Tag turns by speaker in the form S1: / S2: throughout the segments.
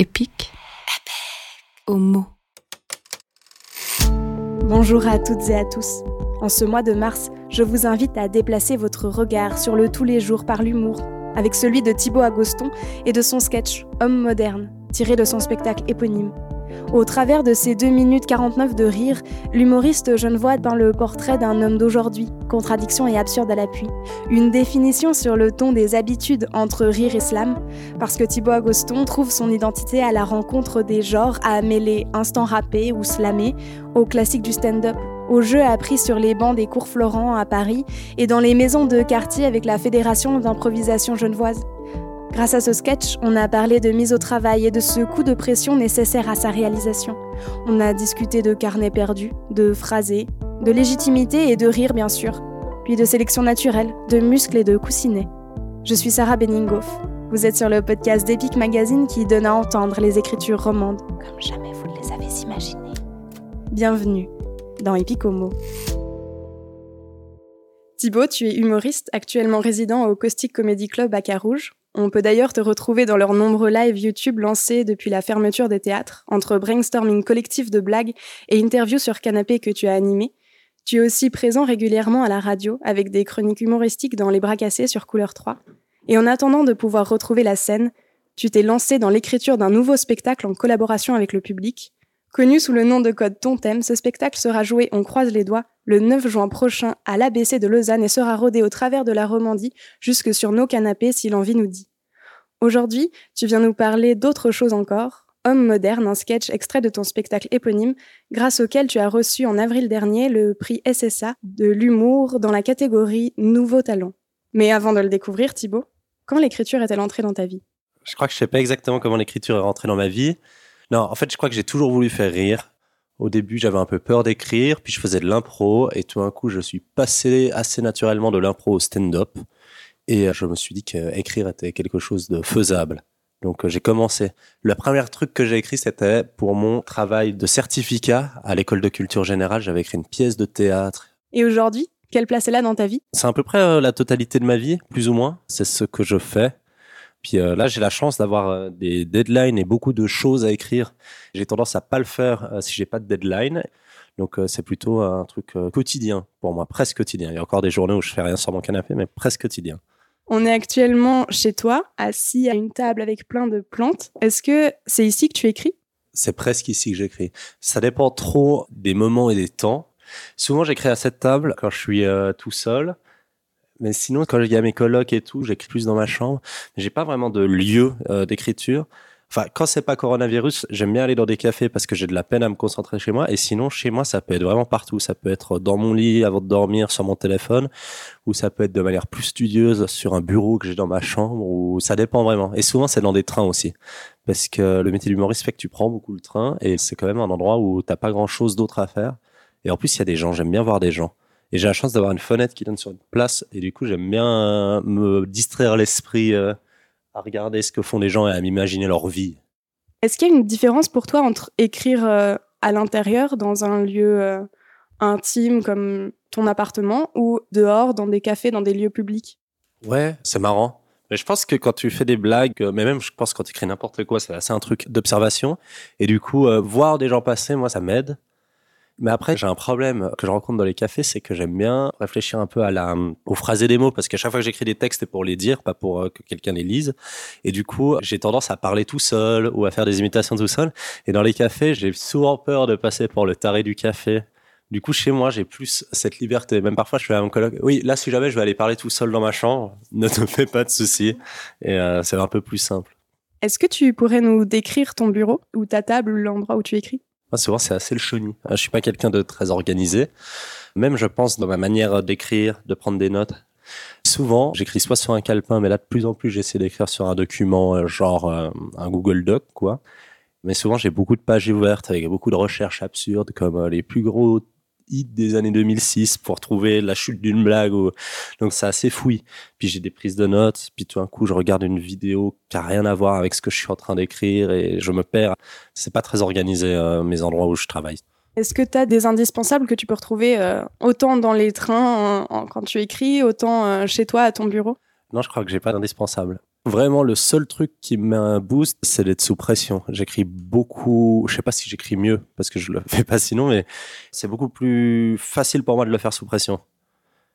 S1: Épique. Homo.
S2: Bonjour à toutes et à tous. En ce mois de mars, je vous invite à déplacer votre regard sur le tous les jours par l'humour, avec celui de Thibaut Agoston et de son sketch Homme moderne, tiré de son spectacle éponyme. Au travers de ces 2 minutes 49 de rire, l'humoriste Genevois peint le portrait d'un homme d'aujourd'hui, contradiction et absurde à l'appui. Une définition sur le ton des habitudes entre rire et slam, parce que Thibaut Agoston trouve son identité à la rencontre des genres à mêler instant rappé ou slamé au classique du stand-up, au jeu appris sur les bancs des cours Florent à Paris et dans les maisons de quartier avec la Fédération d'improvisation genevoise. Grâce à ce sketch, on a parlé de mise au travail et de ce coup de pression nécessaire à sa réalisation. On a discuté de carnet perdu, de phrasé, de légitimité et de rire bien sûr, puis de sélection naturelle, de muscles et de coussinets. Je suis Sarah Benningoff. Vous êtes sur le podcast d'Epic Magazine qui donne à entendre les écritures romandes comme jamais vous ne les avez imaginées. Bienvenue dans Epic Homo. Thibaut, tu es humoriste, actuellement résident au Caustic Comedy Club à Carouge. On peut d'ailleurs te retrouver dans leurs nombreux lives YouTube lancés depuis la fermeture des théâtres, entre brainstorming collectif de blagues et interviews sur canapé que tu as animé. Tu es aussi présent régulièrement à la radio avec des chroniques humoristiques dans Les Bras Cassés sur Couleur 3. Et en attendant de pouvoir retrouver la scène, tu t'es lancé dans l'écriture d'un nouveau spectacle en collaboration avec le public. Connu sous le nom de code Ton Thème, ce spectacle sera joué, on croise les doigts, le 9 juin prochain à l'ABC de Lausanne et sera rodé au travers de la Romandie jusque sur nos canapés si l'envie nous dit. Aujourd'hui, tu viens nous parler d'autre chose encore, Homme moderne, un sketch extrait de ton spectacle éponyme, grâce auquel tu as reçu en avril dernier le prix SSA de l'humour dans la catégorie Nouveau Talent. Mais avant de le découvrir, Thibaut, quand l'écriture est-elle entrée dans ta vie?
S3: Je crois que je sais pas exactement comment l'écriture est rentrée dans ma vie. Non, en fait, je crois que j'ai toujours voulu faire rire. Au début, j'avais un peu peur d'écrire, puis je faisais de l'impro, et tout d'un coup, je suis passé assez naturellement de l'impro au stand-up. Et euh, je me suis dit qu'écrire était quelque chose de faisable. Donc euh, j'ai commencé. Le premier truc que j'ai écrit, c'était pour mon travail de certificat à l'école de culture générale. J'avais écrit une pièce de théâtre.
S2: Et aujourd'hui, quelle place est là dans ta vie?
S3: C'est à peu près euh, la totalité de ma vie, plus ou moins. C'est ce que je fais. Puis là, j'ai la chance d'avoir des deadlines et beaucoup de choses à écrire. J'ai tendance à pas le faire si j'ai pas de deadline. Donc c'est plutôt un truc quotidien pour moi, presque quotidien. Il y a encore des journées où je fais rien sur mon canapé, mais presque quotidien.
S2: On est actuellement chez toi, assis à une table avec plein de plantes. Est-ce que c'est ici que tu écris?
S3: C'est presque ici que j'écris. Ça dépend trop des moments et des temps. Souvent, j'écris à cette table quand je suis euh, tout seul. Mais sinon, quand il y a mes colocs et tout, j'écris plus dans ma chambre. J'ai pas vraiment de lieu euh, d'écriture. Enfin, quand c'est pas coronavirus, j'aime bien aller dans des cafés parce que j'ai de la peine à me concentrer chez moi. Et sinon, chez moi, ça peut être vraiment partout. Ça peut être dans mon lit avant de dormir sur mon téléphone, ou ça peut être de manière plus studieuse sur un bureau que j'ai dans ma chambre, ou ça dépend vraiment. Et souvent, c'est dans des trains aussi. Parce que le métier d'humoriste fait que tu prends beaucoup le train et c'est quand même un endroit où t'as pas grand chose d'autre à faire. Et en plus, il y a des gens. J'aime bien voir des gens. Et j'ai la chance d'avoir une fenêtre qui donne sur une place. Et du coup, j'aime bien me distraire l'esprit. Euh, à regarder ce que font les gens et à m'imaginer leur vie.
S2: Est-ce qu'il y a une différence pour toi entre écrire euh, à l'intérieur, dans un lieu euh, intime comme ton appartement, ou dehors, dans des cafés, dans des lieux publics?
S3: Ouais, c'est marrant. Mais je pense que quand tu fais des blagues, euh, mais même je pense que quand tu écris n'importe quoi, c'est un truc d'observation. Et du coup, voir des gens passer, moi, ça m'aide. Mais après, j'ai un problème que je rencontre dans les cafés, c'est que j'aime bien réfléchir un peu à la, aux phrases et des mots, parce qu'à chaque fois que j'écris des textes, c'est pour les dire, pas pour euh, que quelqu'un les lise. Et du coup, j'ai tendance à parler tout seul ou à faire des imitations tout seul. Et dans les cafés, j'ai souvent peur de passer pour le taré du café. Du coup, chez moi, j'ai plus cette liberté. Même parfois, je fais à mon collègue, oui, là, si jamais je vais aller parler tout seul dans ma chambre, ne te fais pas de soucis. Et euh, c'est un peu plus simple.
S2: Est-ce que tu pourrais nous décrire ton bureau ou ta table ou l'endroit où tu écris?
S3: Souvent, c'est assez le chenille. Je suis pas quelqu'un de très organisé. Même, je pense, dans ma manière d'écrire, de prendre des notes. Souvent, j'écris soit sur un calepin, mais là, de plus en plus, j'essaie d'écrire sur un document, euh, genre euh, un Google Doc, quoi. Mais souvent, j'ai beaucoup de pages ouvertes avec beaucoup de recherches absurdes, comme euh, les plus gros des années 2006 pour trouver la chute d'une blague. Ou... Donc c'est assez fouille. Puis j'ai des prises de notes, puis tout d'un coup je regarde une vidéo qui a rien à voir avec ce que je suis en train d'écrire et je me perds. C'est pas très organisé euh, mes endroits où je travaille.
S2: Est-ce que tu as des indispensables que tu peux retrouver euh, autant dans les trains quand tu écris, autant euh, chez toi à ton bureau?
S3: Non, je crois que j'ai pas d'indispensable. Vraiment, le seul truc qui me met un boost, c'est d'être sous pression. J'écris beaucoup, je sais pas si j'écris mieux parce que je le fais pas sinon, mais c'est beaucoup plus facile pour moi de le faire sous pression.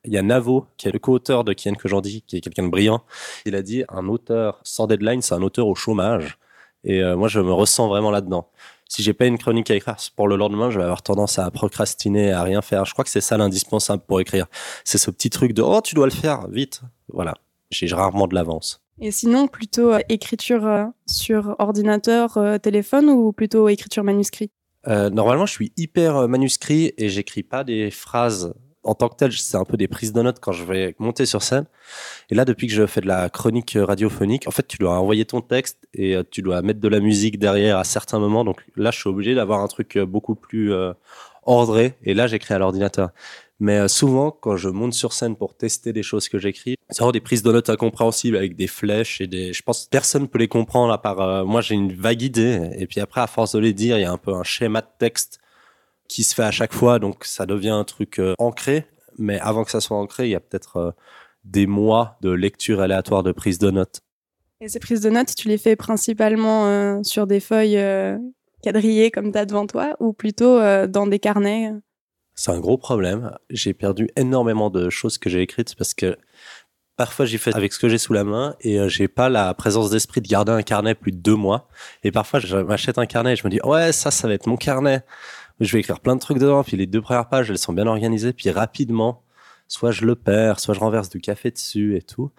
S3: Il y a Navo, qui est le co-auteur de Kian que j'en dis, qui est quelqu'un de brillant. Il a dit un auteur sans deadline, c'est un auteur au chômage. Et euh, moi, je me ressens vraiment là-dedans. Si j'ai pas une chronique à écrire pour le lendemain, je vais avoir tendance à procrastiner, à rien faire. Je crois que c'est ça l'indispensable pour écrire. C'est ce petit truc de oh, tu dois le faire vite. Voilà. J'ai rarement de l'avance.
S2: Et sinon, plutôt euh, écriture euh, sur ordinateur, téléphone ou plutôt écriture manuscrit?
S3: Normalement, je suis hyper manuscrit et j'écris pas des phrases en tant que tel, c'est un peu des prises de notes quand je vais monter sur scène. Et là, depuis que je fais de la chronique radiophonique, en fait, tu dois envoyer ton texte et euh, tu dois mettre de la musique derrière à certains moments. Donc là, je suis obligé d'avoir un truc euh, beaucoup plus euh, ordré. Et là, j'écris à l'ordinateur. Mais souvent, quand je monte sur scène pour tester des choses que j'écris, c'est vraiment des prises de notes incompréhensibles avec des flèches et des. Je pense que personne peut les comprendre à part moi. J'ai une vague idée et puis après, à force de les dire, il y a un peu un schéma de texte qui se fait à chaque fois, donc ça devient un truc euh, ancré. Mais avant que ça soit ancré, il y a peut-être euh, des mois de lecture aléatoire de prise de notes.
S2: Et ces prises de notes, tu les fais principalement euh, sur des feuilles quadrillées comme tu as devant toi ou plutôt dans des carnets?
S3: C'est un gros problème. J'ai perdu énormément de choses que j'ai écrites parce que parfois j'y fais avec ce que j'ai sous la main et j'ai pas la présence d'esprit de garder un carnet plus de deux mois. Et parfois je m'achète un carnet et je me dis ouais ça ça va être mon carnet je vais écrire plein de trucs dedans, puis les deux premières pages, elles sont bien organisées, puis rapidement, soit je le perds, soit je renverse du café dessus et tout.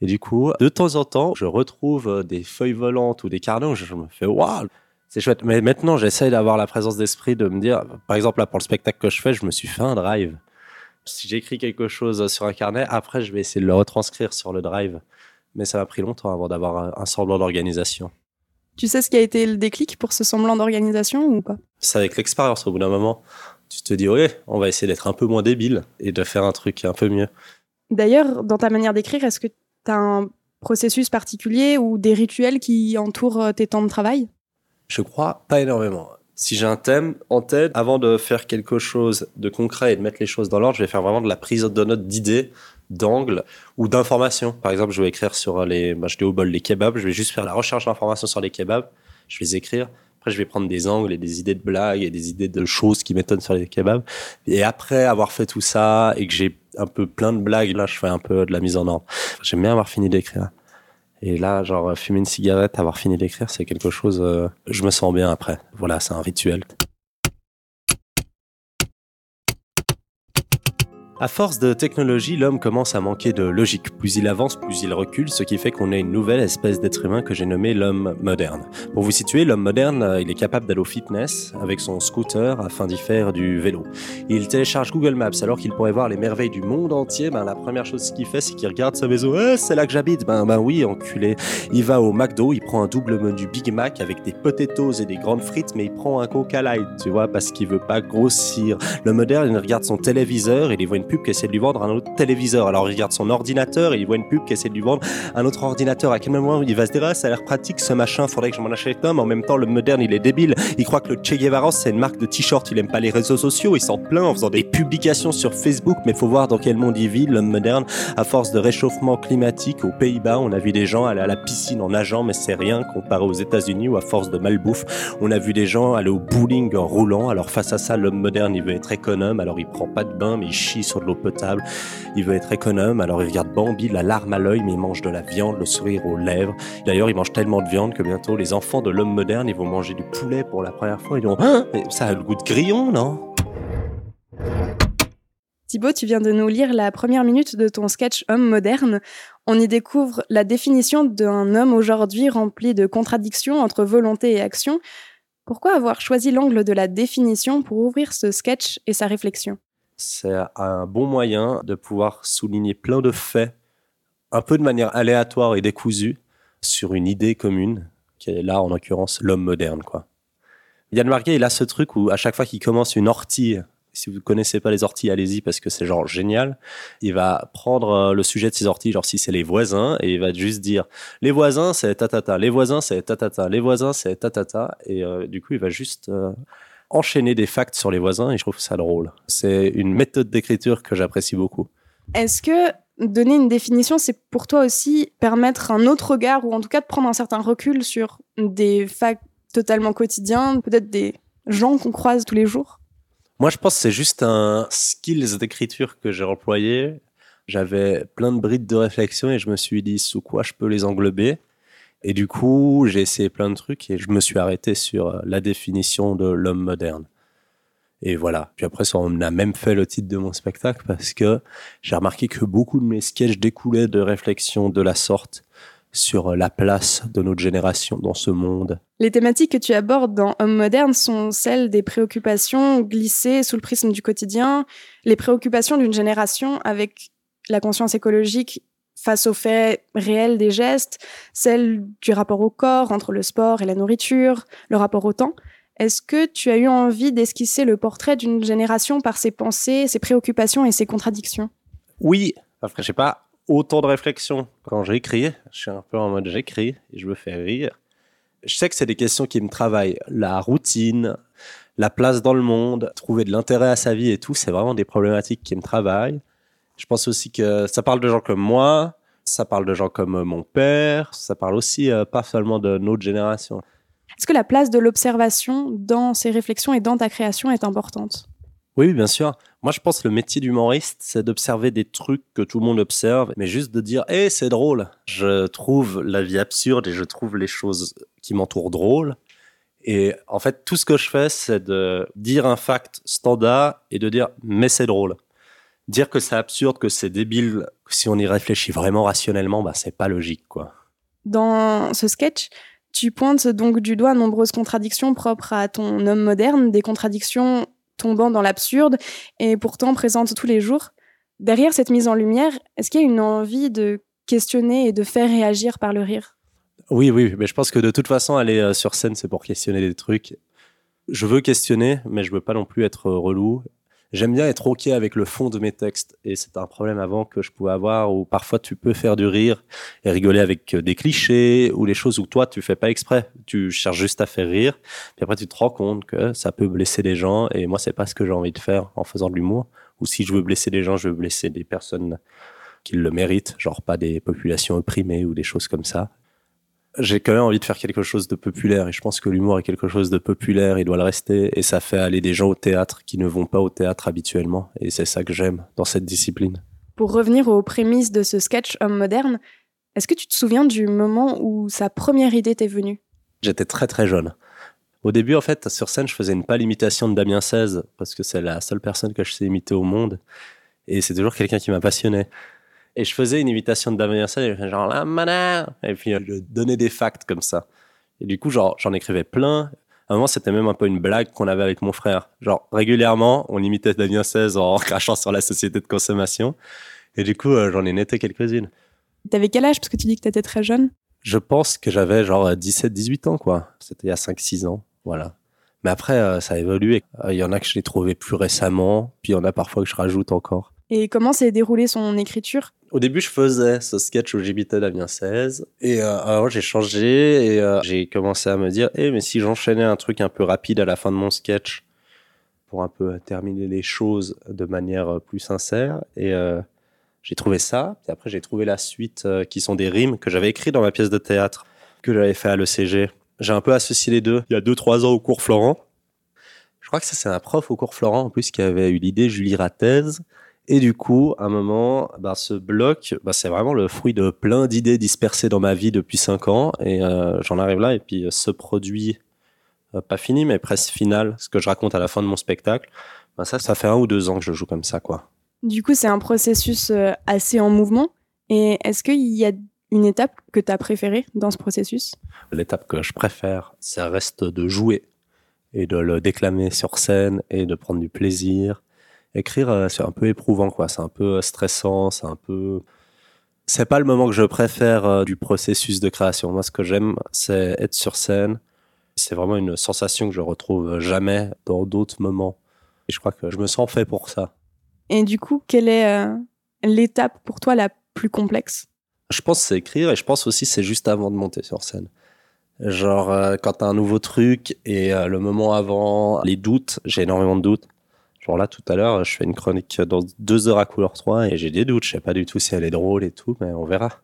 S3: Et du coup, de temps en temps, je retrouve euh, des feuilles volantes ou des carnets où je me fais waouh, c'est chouette. Mais maintenant, j'essaye d'avoir la présence d'esprit de me dire, par exemple, là, pour le spectacle que je fais, je me suis fait un drive. Si j'écris quelque chose sur un carnet, après, je vais essayer de le retranscrire sur le drive. Mais ça m'a pris longtemps avant d'avoir un semblant d'organisation.
S2: Tu sais ce qui a été le déclic pour ce semblant d'organisation ou pas?
S3: C'est avec l'expérience au bout d'un moment. Tu te dis, ouais, on va essayer d'être un peu moins débile et de faire un truc un peu mieux.
S2: D'ailleurs, dans ta manière d'écrire, est-ce que tu as un processus particulier ou des rituels qui entourent tes temps de travail?
S3: Je crois pas énormément. Si j'ai un thème en tête, avant de faire quelque chose de concret et de mettre les choses dans l'ordre, je vais faire vraiment de la prise de notes d'idées d'angle ou d'informations. Par exemple, je vais écrire sur les, bah, je au bol les kebabs, je vais juste faire la recherche d'informations sur les kebabs, je vais les écrire. Après, je vais prendre des angles et des idées de blagues et des idées de choses qui m'étonnent sur les kebabs. Et après avoir fait tout ça et que j'ai un peu plein de blagues, là, je fais un peu de la mise en ordre. J'aime bien avoir fini d'écrire. Et là, genre, fumer une cigarette, avoir fini d'écrire, c'est quelque chose, euh, je me sens bien après. Voilà, c'est un rituel. À force de technologie, l'homme commence à manquer de logique. Plus il avance, plus il recule, ce qui fait qu'on a une nouvelle espèce d'être humain que j'ai nommé l'homme moderne. Pour vous situer, l'homme moderne, euh, il est capable d'aller au fitness avec son scooter afin d'y faire du vélo. Il télécharge Google Maps alors qu'il pourrait voir les merveilles du monde entier. Ben, la première chose qu'il fait, c'est qu'il regarde sa maison. Eh, c'est là que j'habite. Ben, ben oui, enculé. Il va au McDo, il prend un double menu Big Mac avec des potatoes et des grandes frites, mais il prend un Coca Light, tu vois, parce qu'il veut pas grossir. Le moderne, il regarde son téléviseur, il voit une pub qui essaie de lui vendre un autre téléviseur. Alors il regarde son ordinateur et il voit une pub qui essaie de lui vendre un autre ordinateur. À quel moment il va se dire ah, ça a l'air pratique ce machin, faudrait que je m'en achète un, mais en même temps le moderne il est débile. Il croit que le Che Guevara c'est une marque de t-shirt, il aime pas les réseaux sociaux, il s'en plaint en faisant des publications sur Facebook, mais faut voir dans quel monde il vit, l'homme moderne. À force de réchauffement climatique aux Pays-Bas, on a vu des gens aller à la piscine en nageant, mais c'est rien comparé aux États-Unis où à force de malbouffe, on a vu des gens aller au bowling en roulant. Alors face à ça, l'homme moderne il veut être économe, alors il prend pas de bain, mais il chie l'eau potable. Il veut être économe, alors il regarde Bambi, la larme à l'œil, mais il mange de la viande, le sourire aux lèvres. D'ailleurs, il mange tellement de viande que bientôt les enfants de l'homme moderne, ils vont manger du poulet pour la première fois. Ils diront, ah, ça a le goût de grillon, non?
S2: Thibaut, tu viens de nous lire la première minute de ton sketch Homme moderne. On y découvre la définition d'un homme aujourd'hui rempli de contradictions entre volonté et action. Pourquoi avoir choisi l'angle de la définition pour ouvrir ce sketch et sa réflexion?
S3: C'est un bon moyen de pouvoir souligner plein de faits, un peu de manière aléatoire et décousue, sur une idée commune, qui est là, en l'occurrence, l'homme moderne. Quoi. Yann Marguet, il a ce truc où, à chaque fois qu'il commence une ortie, si vous ne connaissez pas les orties, allez-y parce que c'est genre génial. Il va prendre euh, le sujet de ses orties, genre si c'est les voisins, et il va juste dire les voisins c'est tatata, les voisins c'est tatata, les voisins c'est tatata, et euh, du coup il va juste euh, enchaîner des facts sur les voisins et je trouve ça drôle. C'est une méthode d'écriture que j'apprécie beaucoup.
S2: Est-ce que donner une définition, c'est pour toi aussi permettre un autre regard ou en tout cas de prendre un certain recul sur des faits totalement quotidiens, peut-être des gens qu'on croise tous les jours?
S3: Moi, je pense que c'est juste un skills d'écriture que j'ai employé. J'avais plein de brides de réflexion et je me suis dit sous quoi je peux les englober? Et du coup, j'ai essayé plein de trucs et je me suis arrêté sur la définition de l'homme moderne. Et voilà. Puis après, ça, on a même fait le titre de mon spectacle parce que j'ai remarqué que beaucoup de mes sketchs découlaient de réflexions de la sorte sur la place de notre génération dans ce monde.
S2: Les thématiques que tu abordes dans Homme moderne sont celles des préoccupations glissées sous le prisme du quotidien, les préoccupations d'une génération avec la conscience écologique face aux faits réels des gestes, celles du rapport au corps entre le sport et la nourriture, le rapport au temps. Est-ce que tu as eu envie d'esquisser le portrait d'une génération par ses pensées, ses préoccupations et ses contradictions?
S3: Oui, après, j'ai pas autant de réflexion. Quand j'écris, je suis un peu en mode j'écris et je me fais rire. Je sais que c'est des questions qui me travaillent. La routine, la place dans le monde, trouver de l'intérêt à sa vie et tout, c'est vraiment des problématiques qui me travaillent. Je pense aussi que ça parle de gens comme moi, ça parle de gens comme mon père, ça parle aussi euh, pas seulement de notre génération.
S2: Est-ce que la place de l'observation dans ces réflexions et dans ta création est importante?
S3: Oui, bien sûr. Moi, je pense que le métier d'humoriste, c'est d'observer des trucs que tout le monde observe, mais juste de dire, hé, c'est drôle. Je trouve la vie absurde et je trouve les choses qui m'entourent drôles. Et en fait, tout ce que je fais, c'est de dire un fact standard et de dire, mais c'est drôle. Dire que c'est absurde, que c'est débile, si on y réfléchit vraiment rationnellement, bah, c'est pas logique, quoi.
S2: Dans ce sketch, tu pointes donc du doigt nombreuses contradictions propres à ton homme moderne, des contradictions tombant dans l'absurde et pourtant présentes tous les jours. Derrière cette mise en lumière, est-ce qu'il y a une envie de questionner et de faire réagir par le rire?
S3: Oui, oui, mais je pense que de toute façon, aller euh, sur scène, c'est pour questionner des trucs. Je veux questionner, mais je veux pas non plus être relou j'aime bien être OK avec le fond de mes textes. Et c'est un problème avant que je pouvais avoir où parfois tu peux faire du rire et rigoler avec euh, des clichés ou les choses où toi tu fais pas exprès. Tu cherches juste à faire rire. Puis après tu te rends compte que ça peut blesser des gens et moi c'est pas ce que j'ai envie de faire en faisant de l'humour. Ou si je veux blesser des gens, je veux blesser des personnes qui le méritent, genre pas des populations opprimées ou des choses comme ça j'ai quand même envie de faire quelque chose de populaire et je pense que l'humour est quelque chose de populaire, il doit le rester et ça fait aller des gens au théâtre qui ne vont pas au théâtre habituellement et c'est ça que j'aime dans cette discipline.
S2: Pour revenir aux prémices de ce sketch homme moderne, est-ce que tu te souviens du moment où sa première idée t'est venue?
S3: J'étais très très jeune. Au début, en fait, sur scène, je faisais une pâle imitation de Damien XVI parce que c'est la seule personne que je sais imiter au monde et c'est toujours quelqu'un qui m'a passionné. Et je faisais une imitation de Damien Sel, genre la mana. Et puis je donnais des facts comme ça. Et du coup, genre, j'en écrivais plein. À un moment, c'était même un peu une blague qu'on avait avec mon frère. Genre, régulièrement, on imitait Damien 16 en crachant sur la société de consommation. Et du coup, euh, j'en ai netté quelques-unes.
S2: T'avais quel âge? Parce que tu dis que t'étais très jeune.
S3: Je pense que j'avais genre 17, 18 ans, quoi. C'était il y a 5, 6 ans. Voilà. Mais après, euh, ça a évolué. Euh, il y en a que je l'ai trouvé plus récemment, puis il y en a parfois que je rajoute encore.
S2: Et comment s'est déroulée son écriture?
S3: Au début, je faisais ce sketch où j'habitais Damien 16. Et euh, alors, j'ai changé et euh, j'ai commencé à me dire, eh, mais si j'enchaînais un truc un peu rapide à la fin de mon sketch pour un peu terminer les choses de manière euh, plus sincère. Et j'ai trouvé ça. Puis après, j'ai trouvé la suite qui sont des rimes que j'avais écrites dans ma pièce de théâtre que j'avais fait à l'ECG. J'ai un peu associé les deux il y a 2-3 ans au cours Florent. Je crois que ça, c'est un prof au cours Florent en plus qui avait eu l'idée, Julie Rattez. Et du coup, à un moment, bah, ce bloc, bah, c'est vraiment le fruit de plein d'idées dispersées dans ma vie depuis cinq ans. Et euh, j'en arrive là. Et puis, ce produit, euh, pas fini, mais presque final, ce que je raconte à la fin de mon spectacle, bah, ça, ça fait un ou deux ans que je joue comme ça, quoi.
S2: Du coup, c'est un processus euh, assez en mouvement. Et est-ce qu'il y a une étape que tu as préférée dans ce processus?
S3: L'étape que je préfère, ça reste de jouer et de le déclamer sur scène et de prendre du plaisir écrire, euh, c'est un peu éprouvant, quoi. C'est un peu euh, stressant, c'est un peu. C'est pas le moment que je préfère euh, du processus de création. Moi, ce que j'aime, c'est être sur scène. C'est vraiment une sensation que je retrouve jamais dans d'autres moments. Et je crois que je me sens fait pour ça.
S2: Et du coup, quelle est l'étape pour toi la plus complexe?
S3: Je pense c'est écrire et je pense aussi c'est juste avant de monter sur scène. Genre quand t'as un nouveau truc et le moment avant, les doutes, j'ai énormément de doutes Genre là, tout à l'heure, je fais une chronique dans deux heures à couleur 3 et j'ai des doutes. Je sais pas du tout si elle est drôle et tout, mais on verra.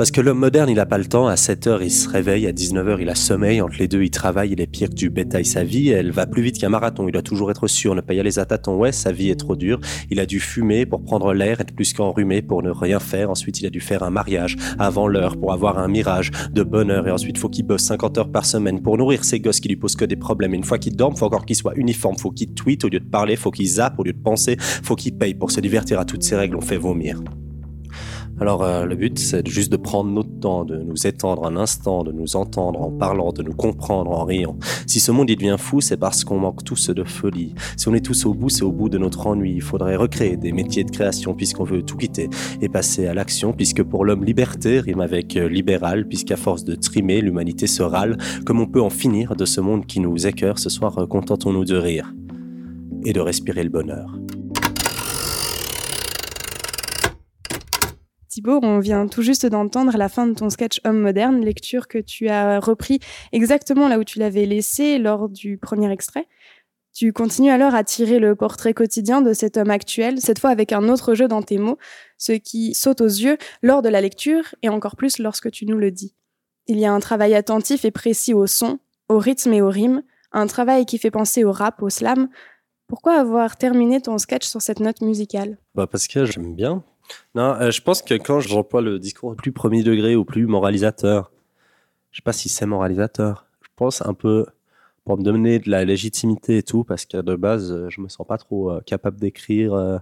S3: Parce que l'homme moderne, il n'a pas le temps. À 7 heures, il se réveille. À 19 heures, il a sommeil. Entre les deux, il travaille. Il est pire que du bétail. Sa vie, elle va plus vite qu'un marathon. Il doit toujours être sûr, ne pas y aller à tâtons. Ouais, sa vie est trop dure. Il a dû fumer pour prendre l'air, être plus qu'enrhumé pour ne rien faire. Ensuite, il a dû faire un mariage avant l'heure pour avoir un mirage de bonheur. Et ensuite, faut qu'il bosse 50 heures par semaine pour nourrir ses gosses qui lui posent que des problèmes. une fois qu'il dorme, faut encore qu'il soit uniforme. Faut qu'il tweet au lieu de parler. Faut qu'il zappe au lieu de penser. Faut qu'il paye pour se divertir à toutes ces règles. On fait vomir. Alors euh, le but, c'est juste de prendre notre temps, de nous étendre un instant, de nous entendre en parlant, de nous comprendre en riant. Si ce monde devient fou, c'est parce qu'on manque tous de folie. Si on est tous au bout, c'est au bout de notre ennui. Il faudrait recréer des métiers de création puisqu'on veut tout quitter et passer à l'action, puisque pour l'homme liberté rime avec euh, libéral, puisqu'à force de trimer, l'humanité se râle. Comme on peut en finir de ce monde qui nous écœure, ce soir euh, contentons-nous de rire et de respirer le bonheur.
S2: Thibaut, on vient tout juste d'entendre la fin de ton sketch Homme moderne, lecture que tu as repris exactement là où tu l'avais laissé lors du premier extrait. Tu continues alors à tirer le portrait quotidien de cet homme actuel, cette fois avec un autre jeu dans tes mots, ce qui saute aux yeux lors de la lecture et encore plus lorsque tu nous le dis. Il y a un travail attentif et précis au son, au rythme et au rime, un travail qui fait penser au rap, au slam. Pourquoi avoir terminé ton sketch sur cette note musicale?
S3: Bah Parce que j'aime bien. Non, euh, je pense que quand j'emploie le discours plus premier degré ou plus moralisateur, je sais pas si c'est moralisateur. Je pense un peu pour me donner de la légitimité et tout, parce que de base, euh, je me sens pas trop euh, capable d'écrire.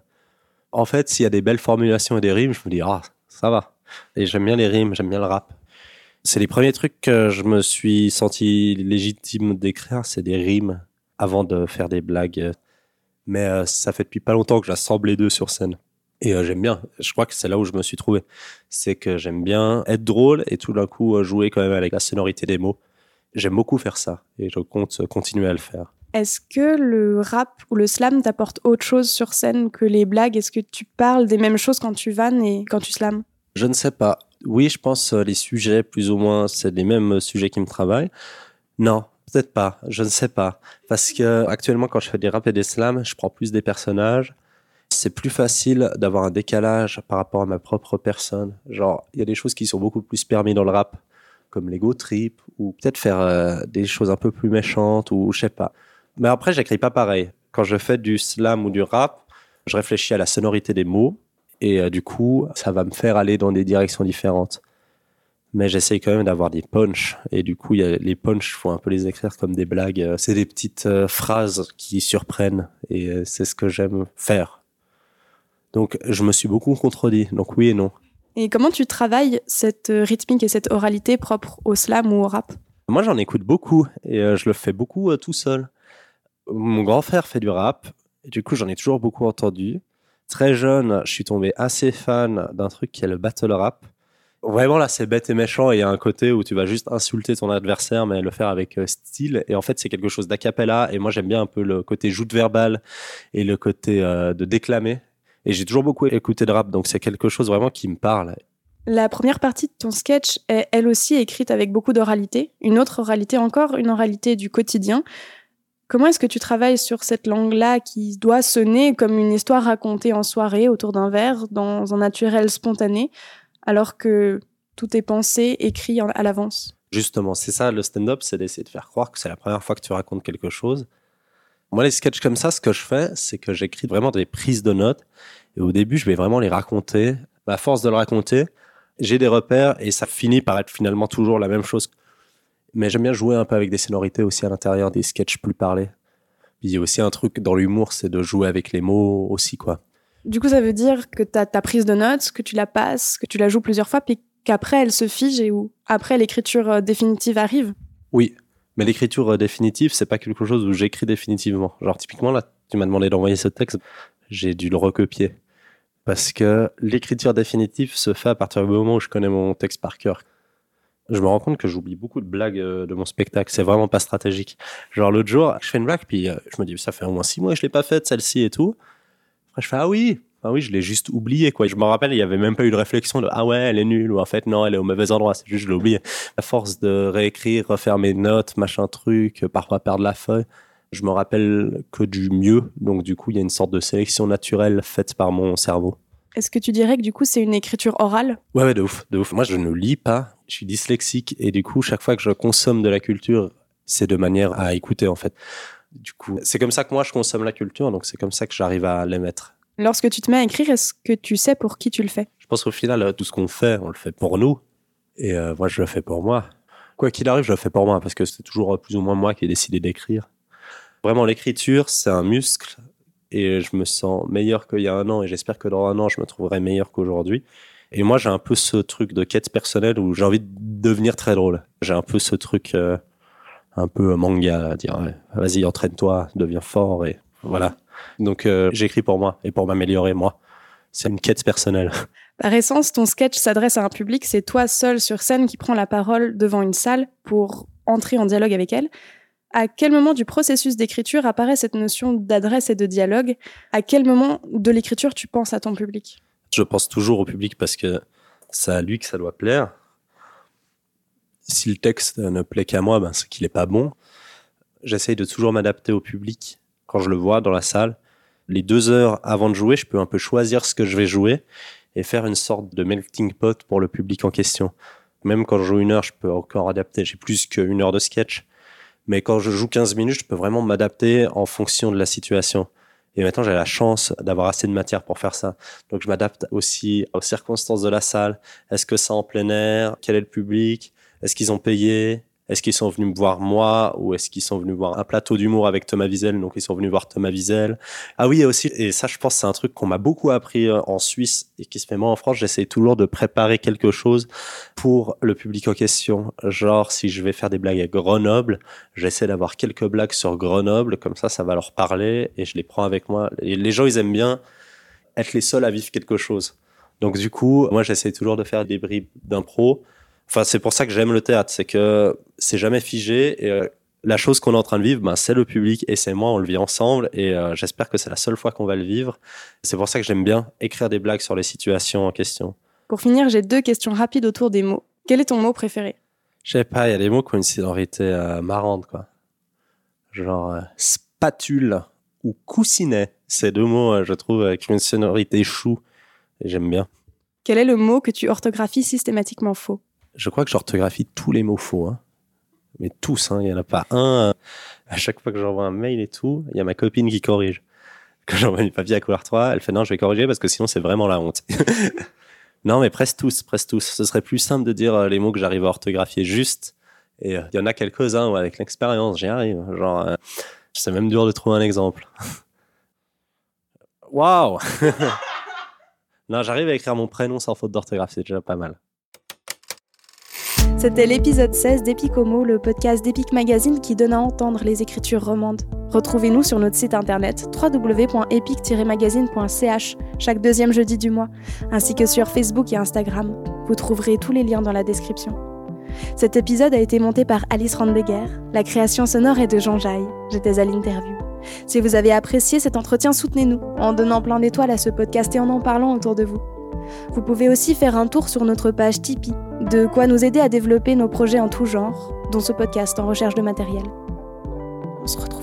S3: En fait, s'il y a des belles formulations et des rimes, je me dis, ah, ça va. Et j'aime bien les rimes, j'aime bien le rap. C'est les premiers trucs que je me suis senti légitime d'écrire, c'est des rimes avant de faire des blagues. Mais ça fait depuis pas longtemps que j'assemble les deux sur scène. Et euh, j'aime bien. Je crois que c'est là où je me suis trouvé. C'est que j'aime bien être drôle et tout d'un coup euh, jouer quand même avec la sonorité des mots. J'aime beaucoup faire ça et je compte continuer à le faire.
S2: Est-ce que le rap ou le slam t'apporte autre chose sur scène que les blagues? Est-ce que tu parles des mêmes choses quand tu vannes et quand tu slams
S3: Je ne sais pas. Oui, je pense euh, les sujets, plus ou moins, c'est les mêmes sujets qui me travaillent. Non, peut-être pas. Je ne sais pas. Parce que actuellement, quand je fais des rap et des slams, je prends plus des personnages c'est plus facile d'avoir un décalage par rapport à ma propre personne. Genre, il y a des choses qui sont beaucoup plus permis dans le rap, comme l'ego trip, ou peut-être faire euh, des choses un peu plus méchantes, ou je sais pas. Mais après, j'écris pas pareil. Quand je fais du slam ou du rap, je réfléchis à la sonorité des mots, et euh, du coup, ça va me faire aller dans des directions différentes. Mais j'essaye quand même d'avoir des punchs, et du coup, y a les punchs, faut un peu les écrire comme des blagues. C'est des petites euh, phrases qui surprennent, et c'est ce que j'aime faire donc, je me suis beaucoup contredit. Donc, oui et non.
S2: Et comment tu travailles cette rythmique et cette oralité propre au slam ou au rap?
S3: Moi, j'en écoute beaucoup et euh, je le fais beaucoup euh, tout seul. Mon grand frère fait du rap et du coup, j'en ai toujours beaucoup entendu. Très jeune, je suis tombé assez fan d'un truc qui est le battle rap. Vraiment, là, c'est bête et méchant. Et il y a un côté où tu vas juste insulter ton adversaire, mais le faire avec euh, style. Et en fait, c'est quelque chose d'acapella. Et moi, j'aime bien un peu le côté joute verbal et le côté de déclamer. Et j'ai toujours beaucoup écouté de rap, donc c'est quelque chose vraiment qui me parle.
S2: La première partie de ton sketch est elle aussi écrite avec beaucoup d'oralité. Une autre oralité encore, une oralité du quotidien. Comment est-ce que tu travailles sur cette langue-là qui doit sonner comme une histoire racontée en soirée autour d'un verre, dans un naturel spontané, alors que tout est pensé, écrit à l'avance?
S3: Justement, c'est ça le stand-up, c'est d'essayer de faire croire que c'est la première fois que tu racontes quelque chose. Moi, les sketchs comme ça, ce que je fais, c'est que j'écris vraiment des prises de notes et au début, je vais vraiment les raconter. À force de le raconter, j'ai des repères et ça finit par être finalement toujours la même chose. Mais j'aime bien jouer un peu avec des sonorités aussi à l'intérieur des sketchs plus parlés. il y a aussi un truc dans l'humour, c'est de jouer avec les mots aussi, quoi.
S2: Du coup, ça veut dire que tu as ta prise de notes, que tu la passes, que tu la joues plusieurs fois, puis qu'après elle se fige et où après l'écriture euh, définitive arrive?
S3: Oui, mais l'écriture euh, définitive, c'est pas quelque chose où j'écris définitivement. Genre typiquement là, tu m'as demandé d'envoyer ce texte, j'ai dû le recopier parce que l'écriture définitive se fait à partir du moment où je connais mon texte par cœur. Je me rends compte que j'oublie beaucoup de blagues euh, de mon spectacle. C'est vraiment pas stratégique. Genre l'autre jour, je fais une blague, puis euh, je me dis, ça fait au moins six mois que je l'ai pas faite, celle-ci et tout. Après, je fais, ah oui, Ah oui, je l'ai juste oublié, quoi. Je me rappelle, il y avait même pas eu de réflexion de ah ouais, elle est nulle ou en fait non, elle est au mauvais endroit. C'est juste je l'ai oublié. À force de réécrire, refaire mes notes, machin truc, parfois perdre la feuille, je me rappelle que du mieux. Donc du coup, il y a une sorte de sélection naturelle faite par mon cerveau.
S2: Est-ce que tu dirais que du coup c'est une écriture orale?
S3: Ouais, ouais, de ouf, de ouf. Moi, je ne lis pas. Je suis dyslexique et du coup, chaque fois que je consomme de la culture, c'est de manière à écouter en fait. Du coup, c'est comme ça que moi je consomme la culture, donc c'est comme ça que j'arrive à l'émettre.
S2: Lorsque tu te mets à écrire, est-ce que tu sais pour qui tu le fais?
S3: Je pense qu'au final, euh, tout ce qu'on fait, on le fait pour nous. Et euh, moi, je le fais pour moi. Quoi qu'il arrive, je le fais pour moi parce que c'est toujours plus ou moins moi qui ai décidé d'écrire. Vraiment, l'écriture, c'est un muscle et je me sens meilleur qu'il y a un an et j'espère que dans un an, je me trouverai meilleur qu'aujourd'hui. Et moi, j'ai un peu ce truc de quête personnelle où j'ai envie de devenir très drôle. J'ai un peu ce truc euh, un peu manga, à dire vas-y, entraîne-toi, deviens fort et voilà. Donc euh, j'écris pour moi et pour m'améliorer moi. C'est une quête personnelle.
S2: Par essence, ton sketch s'adresse à un public, c'est toi seul sur scène qui prend la parole devant une salle pour entrer en dialogue avec elle. À quel moment du processus d'écriture apparaît cette notion d'adresse et de dialogue? À quel moment de l'écriture tu penses à ton public?
S3: Je pense toujours au public parce que c'est à lui que ça doit plaire. Si le texte ne plaît qu'à moi, ben c'est qu'il n'est pas bon. J'essaye de toujours m'adapter au public quand je le vois dans la salle. Les deux heures avant de jouer, je peux un peu choisir ce que je vais jouer et faire une sorte de melting pot pour le public en question. Même quand je joue une heure, je peux encore adapter. J'ai plus qu'une heure de sketch. Mais quand je joue 15 minutes, je peux vraiment m'adapter en fonction de la situation. Et maintenant, j'ai la chance d'avoir assez de matière pour faire ça. Donc, je m'adapte aussi aux circonstances de la salle. Est-ce que c'est en plein air? Quel est le public? Est-ce qu'ils ont payé? Est-ce qu'ils sont venus me voir moi ou est-ce qu'ils sont venus voir un plateau d'humour avec Thomas Wiesel Donc ils sont venus voir Thomas Wiesel? Ah oui, aussi, et ça je pense c'est un truc qu'on m'a beaucoup appris euh, en Suisse et qui se fait moi en France. J'essaie toujours de préparer quelque chose pour le public en question. Genre si je vais faire des blagues à Grenoble, j'essaie d'avoir quelques blagues sur Grenoble, comme ça ça va leur parler et je les prends avec moi. Et les gens ils aiment bien être les seuls à vivre quelque chose. Donc du coup, moi j'essaie toujours de faire des bribes d'impro Enfin, c'est pour ça que j'aime le théâtre, c'est que c'est jamais figé et euh, la chose qu'on est en train de vivre, ben, c'est le public et c'est moi, on le vit ensemble et euh, j'espère que c'est la seule fois qu'on va le vivre. C'est pour ça que j'aime bien écrire des blagues sur les situations en question.
S2: Pour finir, j'ai deux questions rapides autour des mots. Quel est ton mot préféré?
S3: Je sais pas, il y a des mots qui ont une sonorité euh, marrante, quoi. Genre spatule ou coussinet. Ces deux mots, je trouve, avec une sonorité chou et j'aime bien.
S2: Quel est le mot que tu orthographies systématiquement faux?
S3: Je crois que j'orthographie tous les mots faux. Hein. Mais tous, hein. il n'y en a pas un. À chaque fois que j'envoie un mail et tout, il y a ma copine qui corrige. Quand j'envoie du papier à couleur 3, elle fait non, je vais corriger parce que sinon c'est vraiment la honte. non, mais presque tous, presque tous. Ce serait plus simple de dire euh, les mots que j'arrive à orthographier juste. Et euh, il y en a quelques-uns où avec l'expérience, j'y arrive. Genre, euh, c'est même dur de trouver un exemple. Waouh Non, j'arrive à écrire mon prénom sans faute d'orthographe, c'est déjà pas mal.
S2: C'était l'épisode 16d'Epicomo, le podcast d'Epic Magazine qui donne à entendre les écritures romandes. Retrouvez-nous sur notre site internet www.epic-magazine.ch chaque deuxième jeudi du mois, ainsi que sur Facebook et Instagram. Vous trouverez tous les liens dans la description. Cet épisode a été monté par Alice Randegger. La création sonore est de Jean Jaille. J'étais à l'interview. Si vous avez apprécié cet entretien, soutenez-nous en donnant plein d'étoiles à ce podcast et en en parlant autour de vous. Vous pouvez aussi faire un tour sur notre page Tipeee, de quoi nous aider à développer nos projets en tout genre, dont ce podcast en recherche de matériel. On se retrouve